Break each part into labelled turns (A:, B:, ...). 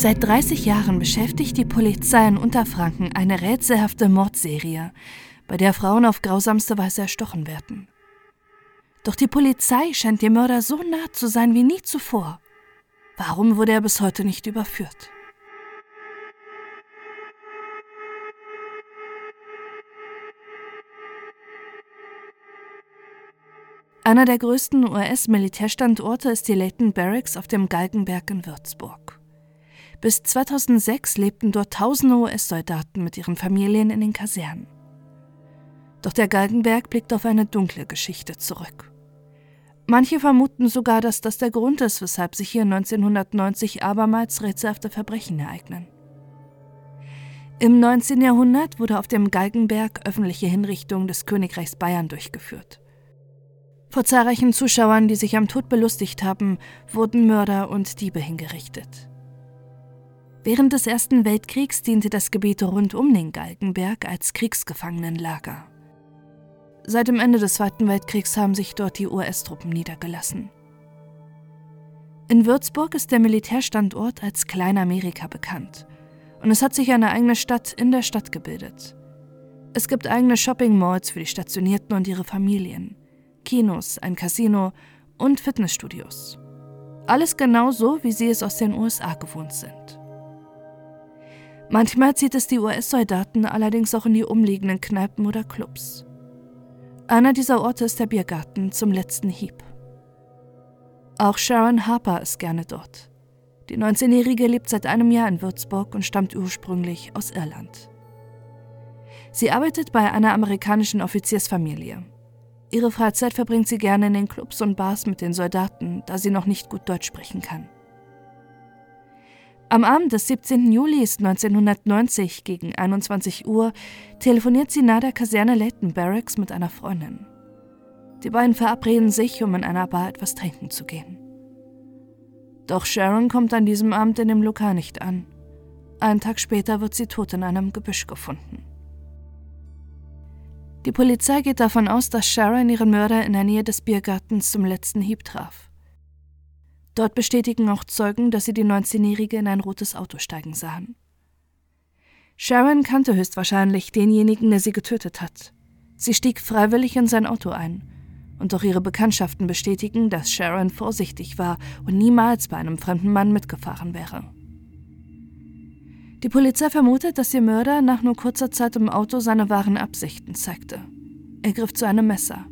A: Seit 30 Jahren beschäftigt die Polizei in Unterfranken eine rätselhafte Mordserie, bei der Frauen auf grausamste Weise erstochen werden. Doch die Polizei scheint dem Mörder so nah zu sein wie nie zuvor. Warum wurde er bis heute nicht überführt? Einer der größten US-Militärstandorte ist die Leighton Barracks auf dem Galgenberg in Würzburg. Bis 2006 lebten dort tausende US-Soldaten mit ihren Familien in den Kasernen. Doch der Galgenberg blickt auf eine dunkle Geschichte zurück. Manche vermuten sogar, dass das der Grund ist, weshalb sich hier 1990 abermals rätselhafte Verbrechen ereignen. Im 19. Jahrhundert wurde auf dem Galgenberg öffentliche Hinrichtung des Königreichs Bayern durchgeführt. Vor zahlreichen Zuschauern, die sich am Tod belustigt haben, wurden Mörder und Diebe hingerichtet. Während des Ersten Weltkriegs diente das Gebiet rund um den Galgenberg als Kriegsgefangenenlager. Seit dem Ende des Zweiten Weltkriegs haben sich dort die US-Truppen niedergelassen. In Würzburg ist der Militärstandort als Kleinamerika bekannt und es hat sich eine eigene Stadt in der Stadt gebildet. Es gibt eigene Shopping-Malls für die Stationierten und ihre Familien. Kinos, ein Casino und Fitnessstudios. Alles genau so, wie sie es aus den USA gewohnt sind. Manchmal zieht es die US-Soldaten allerdings auch in die umliegenden Kneipen oder Clubs. Einer dieser Orte ist der Biergarten zum letzten Hieb. Auch Sharon Harper ist gerne dort. Die 19-Jährige lebt seit einem Jahr in Würzburg und stammt ursprünglich aus Irland. Sie arbeitet bei einer amerikanischen Offiziersfamilie Ihre Freizeit verbringt sie gerne in den Clubs und Bars mit den Soldaten, da sie noch nicht gut Deutsch sprechen kann. Am Abend des 17. Juli 1990 gegen 21 Uhr telefoniert sie nahe der Kaserne Leighton Barracks mit einer Freundin. Die beiden verabreden sich, um in einer Bar etwas trinken zu gehen. Doch Sharon kommt an diesem Abend in dem Lokal nicht an. Einen Tag später wird sie tot in einem Gebüsch gefunden. Die Polizei geht davon aus, dass Sharon ihren Mörder in der Nähe des Biergartens zum letzten Hieb traf. Dort bestätigen auch Zeugen, dass sie die 19-Jährige in ein rotes Auto steigen sahen. Sharon kannte höchstwahrscheinlich denjenigen, der sie getötet hat. Sie stieg freiwillig in sein Auto ein. Und auch ihre Bekanntschaften bestätigen, dass Sharon vorsichtig war und niemals bei einem fremden Mann mitgefahren wäre. Die Polizei vermutet, dass ihr Mörder nach nur kurzer Zeit im Auto seine wahren Absichten zeigte. Er griff zu einem Messer.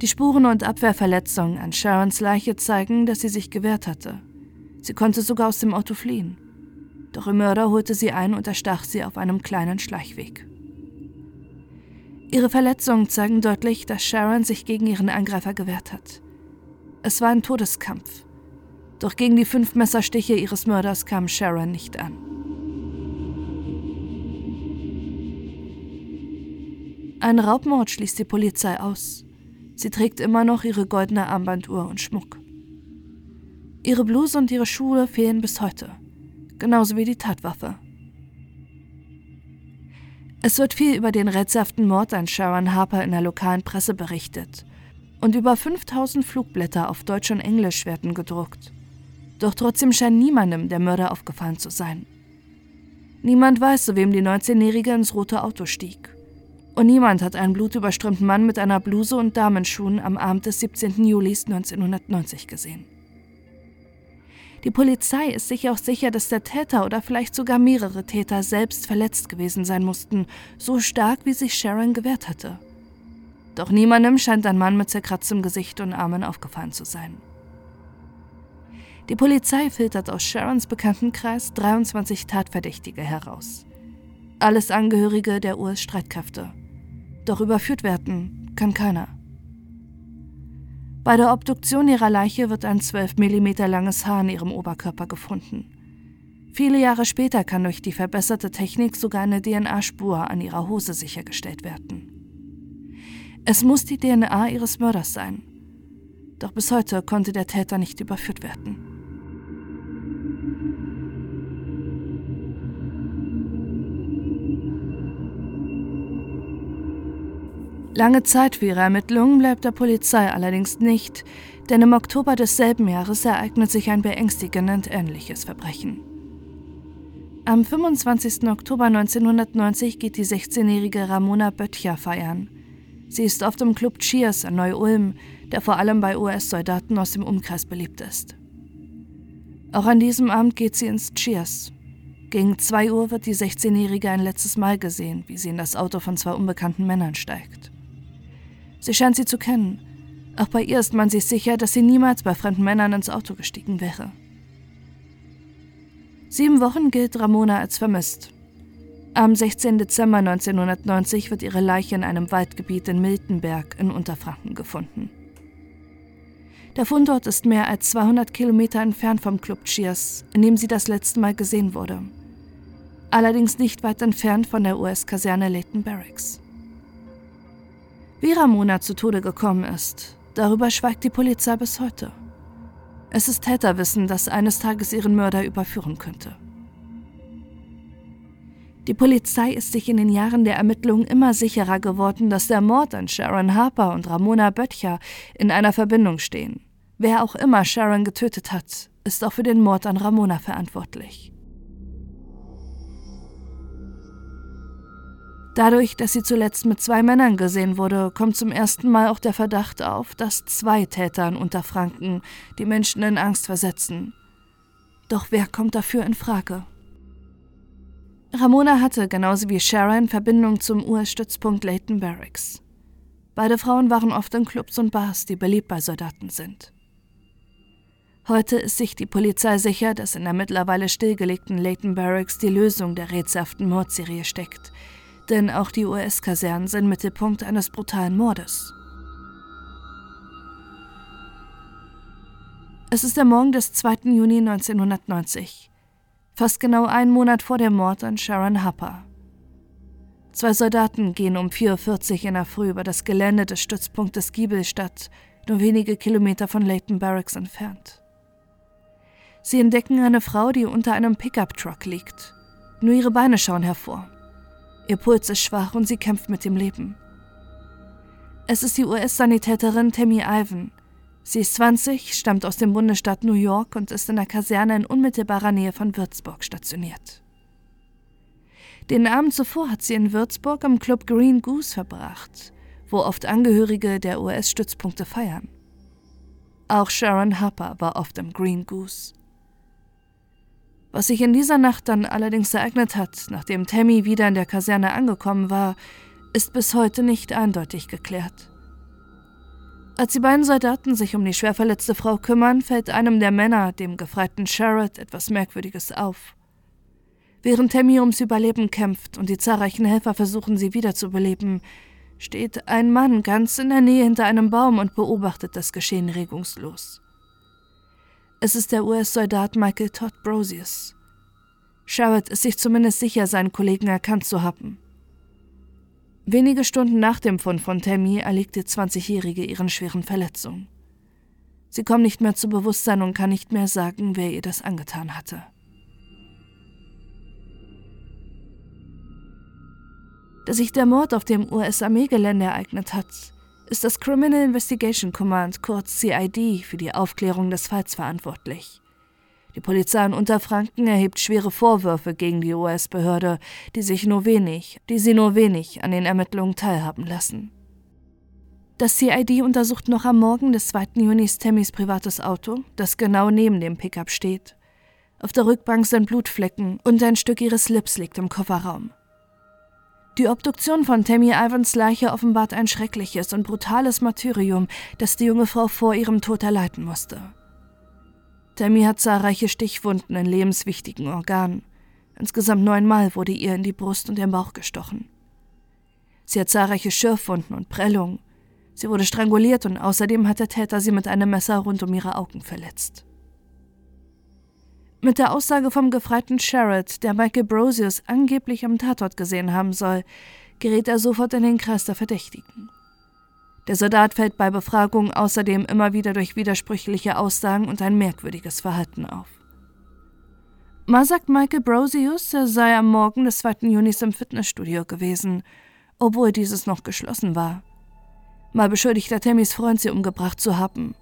A: Die Spuren und Abwehrverletzungen an Sharons Leiche zeigen, dass sie sich gewehrt hatte. Sie konnte sogar aus dem Auto fliehen. Doch ihr Mörder holte sie ein und erstach sie auf einem kleinen Schleichweg. Ihre Verletzungen zeigen deutlich, dass Sharon sich gegen ihren Angreifer gewehrt hat. Es war ein Todeskampf. Doch gegen die fünf Messerstiche ihres Mörders kam Sharon nicht an. Ein Raubmord schließt die Polizei aus. Sie trägt immer noch ihre goldene Armbanduhr und Schmuck. Ihre Bluse und ihre Schuhe fehlen bis heute, genauso wie die Tatwaffe. Es wird viel über den rätselhaften Mord an Sharon Harper in der lokalen Presse berichtet und über 5000 Flugblätter auf Deutsch und Englisch werden gedruckt. Doch trotzdem scheint niemandem der Mörder aufgefallen zu sein. Niemand weiß, zu wem die 19-Jährige ins rote Auto stieg. Und niemand hat einen blutüberströmten Mann mit einer Bluse und Damenschuhen am Abend des 17. Juli 1990 gesehen. Die Polizei ist sich auch sicher, dass der Täter oder vielleicht sogar mehrere Täter selbst verletzt gewesen sein mussten, so stark wie sich Sharon gewehrt hatte. Doch niemandem scheint ein Mann mit zerkratztem Gesicht und Armen aufgefallen zu sein. Die Polizei filtert aus Sharons Bekanntenkreis 23 Tatverdächtige heraus. Alles Angehörige der US-Streitkräfte. Doch überführt werden kann keiner. Bei der Obduktion ihrer Leiche wird ein 12 mm langes Haar in ihrem Oberkörper gefunden. Viele Jahre später kann durch die verbesserte Technik sogar eine DNA-Spur an ihrer Hose sichergestellt werden. Es muss die DNA ihres Mörders sein. Doch bis heute konnte der Täter nicht überführt werden. Lange Zeit für ihre Ermittlungen bleibt der Polizei allerdings nicht, denn im Oktober desselben Jahres ereignet sich ein beängstigend ähnliches Verbrechen. Am 25. Oktober 1990 geht die 16-jährige Ramona Böttcher feiern. Sie ist oft im Club Cheers in Neu-Ulm, der vor allem bei US-Soldaten aus dem Umkreis beliebt ist. Auch an diesem Abend geht sie ins Cheers. Gegen 2 Uhr wird die 16-Jährige ein letztes Mal gesehen, wie sie in das Auto von zwei unbekannten Männern steigt. Sie scheint sie zu kennen. Auch bei ihr ist man sich sicher, dass sie niemals bei fremden Männern ins Auto gestiegen wäre. Sieben Wochen gilt Ramona als vermisst. Am 16. Dezember 1990 wird ihre Leiche in einem Waldgebiet in Miltenberg in Unterfranken gefunden. Der Fundort ist mehr als 200 Kilometer entfernt vom Club Cheers, in dem sie das letzte Mal gesehen wurde. Allerdings nicht weit entfernt von der US-Kaserne Leighton Barracks. Wie Ramona zu Tode gekommen ist, darüber schweigt die Polizei bis heute. Es ist Täterwissen, das eines Tages ihren Mörder überführen könnte. Die Polizei ist sich in den Jahren der Ermittlungen immer sicherer geworden, dass der Mord an Sharon Harper und Ramona Böttcher in einer Verbindung stehen. Wer auch immer Sharon getötet hat, ist auch für den Mord an Ramona verantwortlich. Dadurch, dass sie zuletzt mit zwei Männern gesehen wurde, kommt zum ersten Mal auch der Verdacht auf, dass zwei Täter in Unterfranken die Menschen in Angst versetzen. Doch wer kommt dafür in Frage? Ramona hatte, genauso wie Sharon, Verbindung zum US-Stützpunkt Leighton Barracks. Beide Frauen waren oft in Clubs und Bars, die beliebt bei Soldaten sind. Heute ist sich die Polizei sicher, dass in der mittlerweile stillgelegten Leighton Barracks die Lösung der rätselhaften Mordserie steckt, denn auch die US-Kasernen sind Mittelpunkt eines brutalen Mordes. Es ist der Morgen des 2. Juni 1990 fast genau einen Monat vor dem Mord an Sharon Harper. Zwei Soldaten gehen um 4.40 Uhr in der Früh über das Gelände des Stützpunktes Giebelstadt, nur wenige Kilometer von Leighton Barracks entfernt. Sie entdecken eine Frau, die unter einem Pickup-Truck liegt. Nur ihre Beine schauen hervor. Ihr Puls ist schwach und sie kämpft mit dem Leben. Es ist die US-Sanitäterin Tammy Ivan, Sie ist 20, stammt aus dem Bundesstaat New York und ist in der Kaserne in unmittelbarer Nähe von Würzburg stationiert. Den Abend zuvor hat sie in Würzburg im Club Green Goose verbracht, wo oft Angehörige der US-Stützpunkte feiern. Auch Sharon Harper war oft im Green Goose. Was sich in dieser Nacht dann allerdings ereignet hat, nachdem Tammy wieder in der Kaserne angekommen war, ist bis heute nicht eindeutig geklärt. Als die beiden Soldaten sich um die schwer verletzte Frau kümmern, fällt einem der Männer, dem gefreiten Sherrod, etwas Merkwürdiges auf. Während Tammy ums Überleben kämpft und die zahlreichen Helfer versuchen, sie wiederzubeleben, steht ein Mann ganz in der Nähe hinter einem Baum und beobachtet das Geschehen regungslos. Es ist der US-Soldat Michael Todd Brosius. Sherrod ist sich zumindest sicher, seinen Kollegen erkannt zu haben. Wenige Stunden nach dem Fund von Tammy erliegt die 20-Jährige ihren schweren Verletzungen. Sie kommt nicht mehr zu Bewusstsein und kann nicht mehr sagen, wer ihr das angetan hatte. Dass sich der Mord auf dem US-Armeegelände ereignet hat, ist das Criminal Investigation Command, kurz CID, für die Aufklärung des Falls verantwortlich. Die Polizei in Unterfranken erhebt schwere Vorwürfe gegen die US-Behörde, die sich nur wenig, die sie nur wenig an den Ermittlungen teilhaben lassen. Das CID untersucht noch am Morgen des 2. Junis Tammys privates Auto, das genau neben dem Pickup steht. Auf der Rückbank sind Blutflecken und ein Stück ihres Lips liegt im Kofferraum. Die Obduktion von Tammy Ivans Leiche offenbart ein schreckliches und brutales Martyrium, das die junge Frau vor ihrem Tod erleiden musste. Tammy hat zahlreiche Stichwunden in lebenswichtigen Organen. Insgesamt neunmal wurde ihr in die Brust und den Bauch gestochen. Sie hat zahlreiche Schürfwunden und Prellungen. Sie wurde stranguliert und außerdem hat der Täter sie mit einem Messer rund um ihre Augen verletzt. Mit der Aussage vom gefreiten Sherrod, der Michael Brosius angeblich am Tatort gesehen haben soll, gerät er sofort in den Kreis der Verdächtigen. Der Soldat fällt bei Befragung außerdem immer wieder durch widersprüchliche Aussagen und ein merkwürdiges Verhalten auf. Mal sagt Michael Brosius, er sei am Morgen des 2. Junis im Fitnessstudio gewesen, obwohl dieses noch geschlossen war. Mal beschuldigt er Tammys Freund, sie umgebracht zu haben,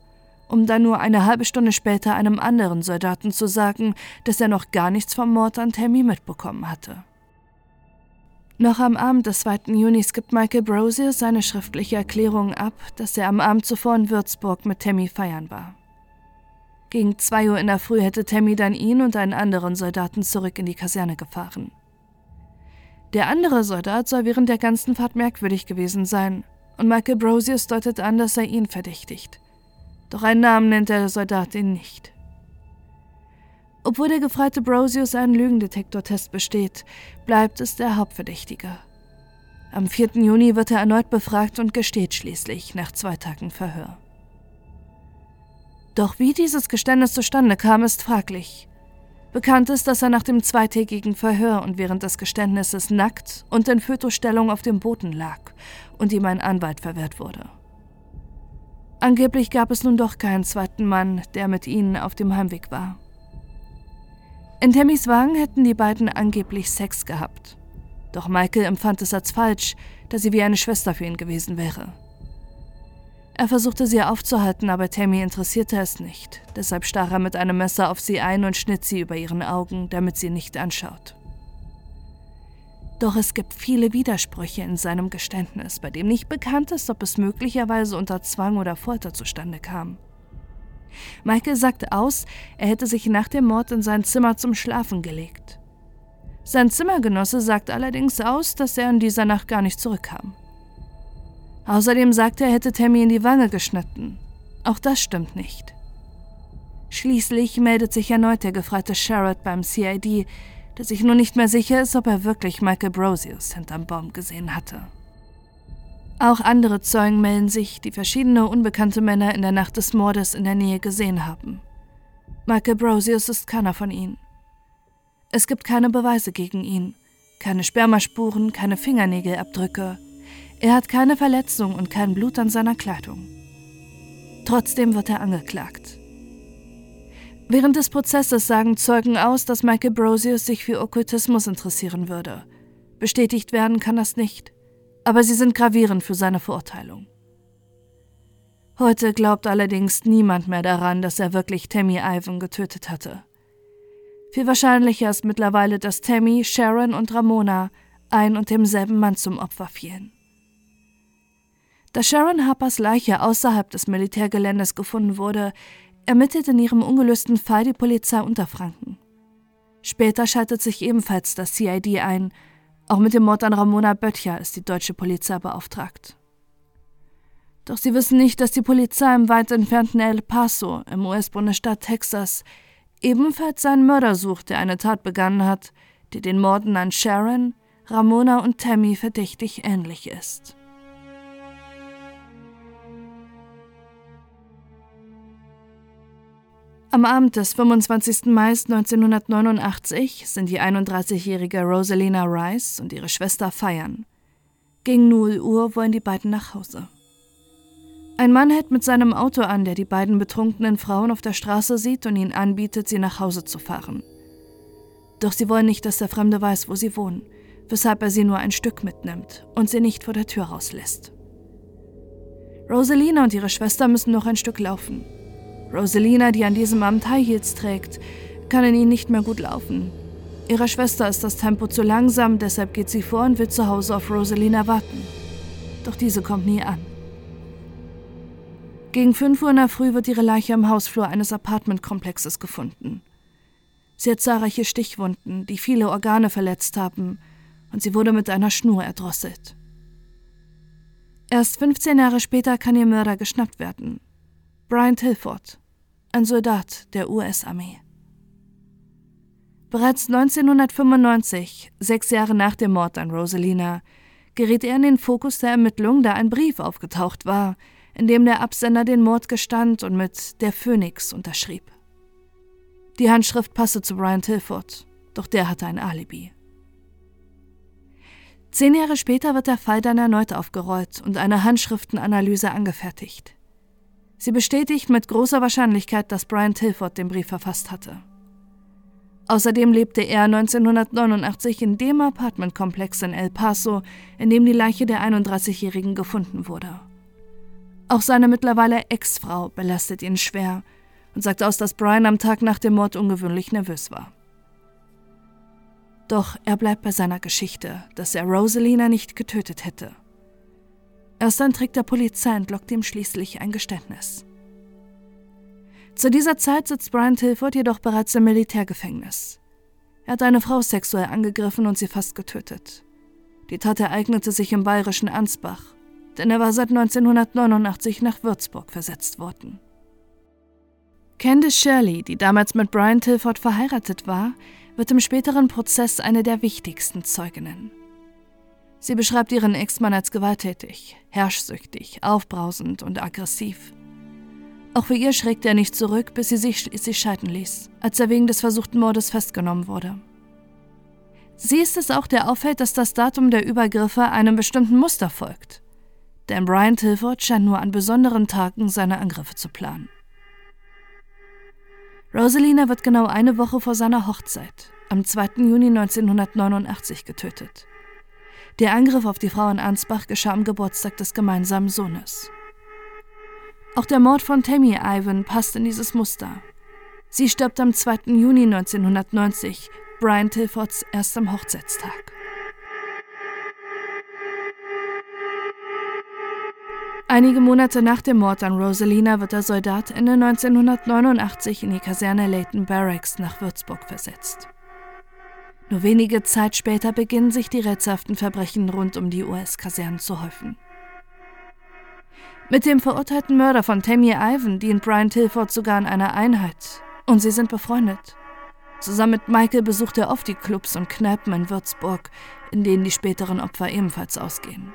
A: um dann nur eine halbe Stunde später einem anderen Soldaten zu sagen, dass er noch gar nichts vom Mord an Tammy mitbekommen hatte. Noch am Abend des 2. Juni gibt Michael Brosier seine schriftliche Erklärung ab, dass er am Abend zuvor in Würzburg mit Tammy feiern war. Gegen 2 Uhr in der Früh hätte Tammy dann ihn und einen anderen Soldaten zurück in die Kaserne gefahren. Der andere Soldat soll während der ganzen Fahrt merkwürdig gewesen sein, und Michael Brosius deutet an, dass er ihn verdächtigt. Doch einen Namen nennt der Soldat ihn nicht. Obwohl der gefreite Brosius einen Lügendetektortest besteht, bleibt es der Hauptverdächtige. Am 4. Juni wird er erneut befragt und gesteht schließlich nach zwei Tagen Verhör. Doch wie dieses Geständnis zustande kam, ist fraglich. Bekannt ist, dass er nach dem zweitägigen Verhör und während des Geständnisses nackt und in Fötostellung auf dem Boden lag und ihm ein Anwalt verwehrt wurde. Angeblich gab es nun doch keinen zweiten Mann, der mit ihnen auf dem Heimweg war. In Tammys Wagen hätten die beiden angeblich Sex gehabt. Doch Michael empfand es als falsch, da sie wie eine Schwester für ihn gewesen wäre. Er versuchte sie aufzuhalten, aber Tammy interessierte es nicht. Deshalb stach er mit einem Messer auf sie ein und schnitt sie über ihren Augen, damit sie nicht anschaut. Doch es gibt viele Widersprüche in seinem Geständnis, bei dem nicht bekannt ist, ob es möglicherweise unter Zwang oder Folter zustande kam. Michael sagte aus, er hätte sich nach dem Mord in sein Zimmer zum Schlafen gelegt. Sein Zimmergenosse sagt allerdings aus, dass er in dieser Nacht gar nicht zurückkam. Außerdem sagte er, er hätte Tammy in die Wange geschnitten. Auch das stimmt nicht. Schließlich meldet sich erneut der gefreite Sherrod beim CID, der sich nun nicht mehr sicher ist, ob er wirklich Michael Brosius hinterm Baum gesehen hatte. Auch andere Zeugen melden sich, die verschiedene unbekannte Männer in der Nacht des Mordes in der Nähe gesehen haben. Michael Brosius ist keiner von ihnen. Es gibt keine Beweise gegen ihn, keine Spermaspuren, keine Fingernägelabdrücke. Er hat keine Verletzung und kein Blut an seiner Kleidung. Trotzdem wird er angeklagt. Während des Prozesses sagen Zeugen aus, dass Michael Brosius sich für Okkultismus interessieren würde. Bestätigt werden kann das nicht aber sie sind gravierend für seine Verurteilung. Heute glaubt allerdings niemand mehr daran, dass er wirklich Tammy Ivan getötet hatte. Viel wahrscheinlicher ist mittlerweile, dass Tammy, Sharon und Ramona ein und demselben Mann zum Opfer fielen. Da Sharon Harpers Leiche außerhalb des Militärgeländes gefunden wurde, ermittelt in ihrem ungelösten Fall die Polizei Unterfranken. Später schaltet sich ebenfalls das CID ein auch mit dem Mord an Ramona Böttcher ist die deutsche Polizei beauftragt. Doch sie wissen nicht, dass die Polizei im weit entfernten El Paso im US-Bundesstaat Texas ebenfalls einen Mörder sucht, der eine Tat begangen hat, die den Morden an Sharon, Ramona und Tammy verdächtig ähnlich ist. Am Abend des 25. Mai 1989 sind die 31-jährige Rosalina Rice und ihre Schwester feiern. Gegen 0 Uhr wollen die beiden nach Hause. Ein Mann hält mit seinem Auto an, der die beiden betrunkenen Frauen auf der Straße sieht und ihnen anbietet, sie nach Hause zu fahren. Doch sie wollen nicht, dass der Fremde weiß, wo sie wohnen, weshalb er sie nur ein Stück mitnimmt und sie nicht vor der Tür rauslässt. Rosalina und ihre Schwester müssen noch ein Stück laufen. Rosalina, die an diesem Abend High Heels trägt, kann in ihnen nicht mehr gut laufen. Ihrer Schwester ist das Tempo zu langsam, deshalb geht sie vor und will zu Hause auf Rosalina warten. Doch diese kommt nie an. Gegen 5 Uhr in der Früh wird ihre Leiche im Hausflur eines Apartmentkomplexes gefunden. Sie hat zahlreiche Stichwunden, die viele Organe verletzt haben, und sie wurde mit einer Schnur erdrosselt. Erst 15 Jahre später kann ihr Mörder geschnappt werden. Brian Tilford, ein Soldat der US-Armee. Bereits 1995, sechs Jahre nach dem Mord an Rosalina, geriet er in den Fokus der Ermittlung, da ein Brief aufgetaucht war, in dem der Absender den Mord gestand und mit der Phoenix unterschrieb. Die Handschrift passte zu Brian Tilford, doch der hatte ein Alibi. Zehn Jahre später wird der Fall dann erneut aufgerollt und eine Handschriftenanalyse angefertigt. Sie bestätigt mit großer Wahrscheinlichkeit, dass Brian Tilford den Brief verfasst hatte. Außerdem lebte er 1989 in dem Apartmentkomplex in El Paso, in dem die Leiche der 31-Jährigen gefunden wurde. Auch seine mittlerweile Ex-Frau belastet ihn schwer und sagt aus, dass Brian am Tag nach dem Mord ungewöhnlich nervös war. Doch er bleibt bei seiner Geschichte, dass er Rosalina nicht getötet hätte. Erst dann trägt der Polizei und lockt ihm schließlich ein Geständnis. Zu dieser Zeit sitzt Brian Tilford jedoch bereits im Militärgefängnis. Er hat eine Frau sexuell angegriffen und sie fast getötet. Die Tat ereignete sich im bayerischen Ansbach, denn er war seit 1989 nach Würzburg versetzt worden. Candice Shirley, die damals mit Brian Tilford verheiratet war, wird im späteren Prozess eine der wichtigsten Zeuginnen. Sie beschreibt ihren Ex-Mann als gewalttätig, herrschsüchtig, aufbrausend und aggressiv. Auch für ihr schrägte er nicht zurück, bis sie sich schließlich scheiden ließ, als er wegen des versuchten Mordes festgenommen wurde. Sie ist es auch, der auffällt, dass das Datum der Übergriffe einem bestimmten Muster folgt. Denn Brian Tilford scheint nur an besonderen Tagen seine Angriffe zu planen. Rosalina wird genau eine Woche vor seiner Hochzeit, am 2. Juni 1989, getötet. Der Angriff auf die Frau in Ansbach geschah am Geburtstag des gemeinsamen Sohnes. Auch der Mord von Tammy Ivan passt in dieses Muster. Sie stirbt am 2. Juni 1990, Brian Tilfords erstem Hochzeitstag. Einige Monate nach dem Mord an Rosalina wird der Soldat Ende 1989 in die Kaserne Leighton Barracks nach Würzburg versetzt. Nur wenige Zeit später beginnen sich die rätselhaften Verbrechen rund um die US-Kasernen zu häufen. Mit dem verurteilten Mörder von Tammy Ivan dient Brian Tilford sogar in einer Einheit und sie sind befreundet. Zusammen mit Michael besucht er oft die Clubs und Kneipen in Würzburg, in denen die späteren Opfer ebenfalls ausgehen.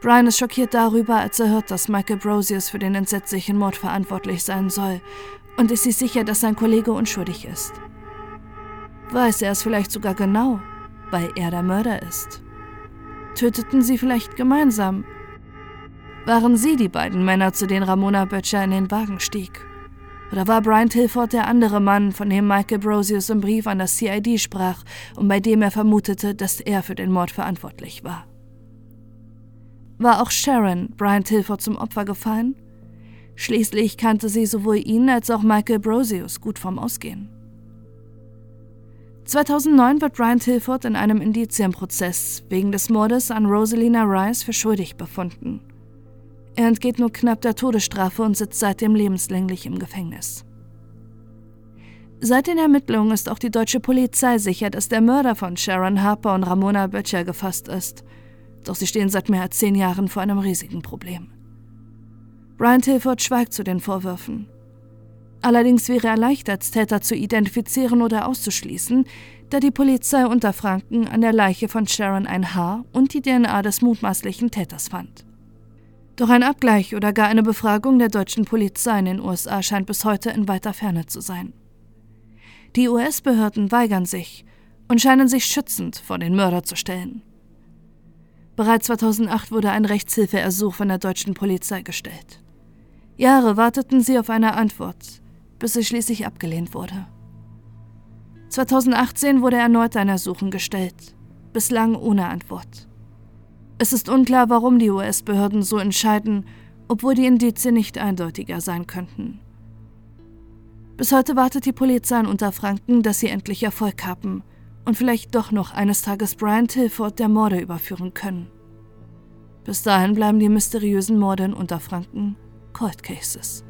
A: Brian ist schockiert darüber, als er hört, dass Michael Brosius für den entsetzlichen Mord verantwortlich sein soll und ist sich sicher, dass sein Kollege unschuldig ist. Weiß er es vielleicht sogar genau, weil er der Mörder ist? Töteten sie vielleicht gemeinsam waren sie die beiden Männer, zu denen Ramona Böttcher in den Wagen stieg? Oder war Brian Tilford der andere Mann, von dem Michael Brosius im Brief an das CID sprach und bei dem er vermutete, dass er für den Mord verantwortlich war? War auch Sharon Brian Tilford zum Opfer gefallen? Schließlich kannte sie sowohl ihn als auch Michael Brosius gut vom Ausgehen. 2009 wird Brian Tilford in einem Indizienprozess wegen des Mordes an Rosalina Rice für schuldig befunden. Er entgeht nur knapp der Todesstrafe und sitzt seitdem lebenslänglich im Gefängnis. Seit den Ermittlungen ist auch die deutsche Polizei sicher, dass der Mörder von Sharon Harper und Ramona Böttcher gefasst ist. Doch sie stehen seit mehr als zehn Jahren vor einem riesigen Problem. Brian Tilford schweigt zu den Vorwürfen. Allerdings wäre er leicht als Täter zu identifizieren oder auszuschließen, da die Polizei Unterfranken an der Leiche von Sharon ein Haar und die DNA des mutmaßlichen Täters fand. Doch ein Abgleich oder gar eine Befragung der deutschen Polizei in den USA scheint bis heute in weiter Ferne zu sein. Die US-Behörden weigern sich und scheinen sich schützend vor den Mörder zu stellen. Bereits 2008 wurde ein Rechtshilfeersuch von der deutschen Polizei gestellt. Jahre warteten sie auf eine Antwort, bis sie schließlich abgelehnt wurde. 2018 wurde erneut ein Ersuchen gestellt, bislang ohne Antwort. Es ist unklar, warum die US-Behörden so entscheiden, obwohl die Indizien nicht eindeutiger sein könnten. Bis heute wartet die Polizei in Unterfranken, dass sie endlich Erfolg haben und vielleicht doch noch eines Tages Brian Tilford der Morde überführen können. Bis dahin bleiben die mysteriösen Morde in Unterfranken Cold Cases.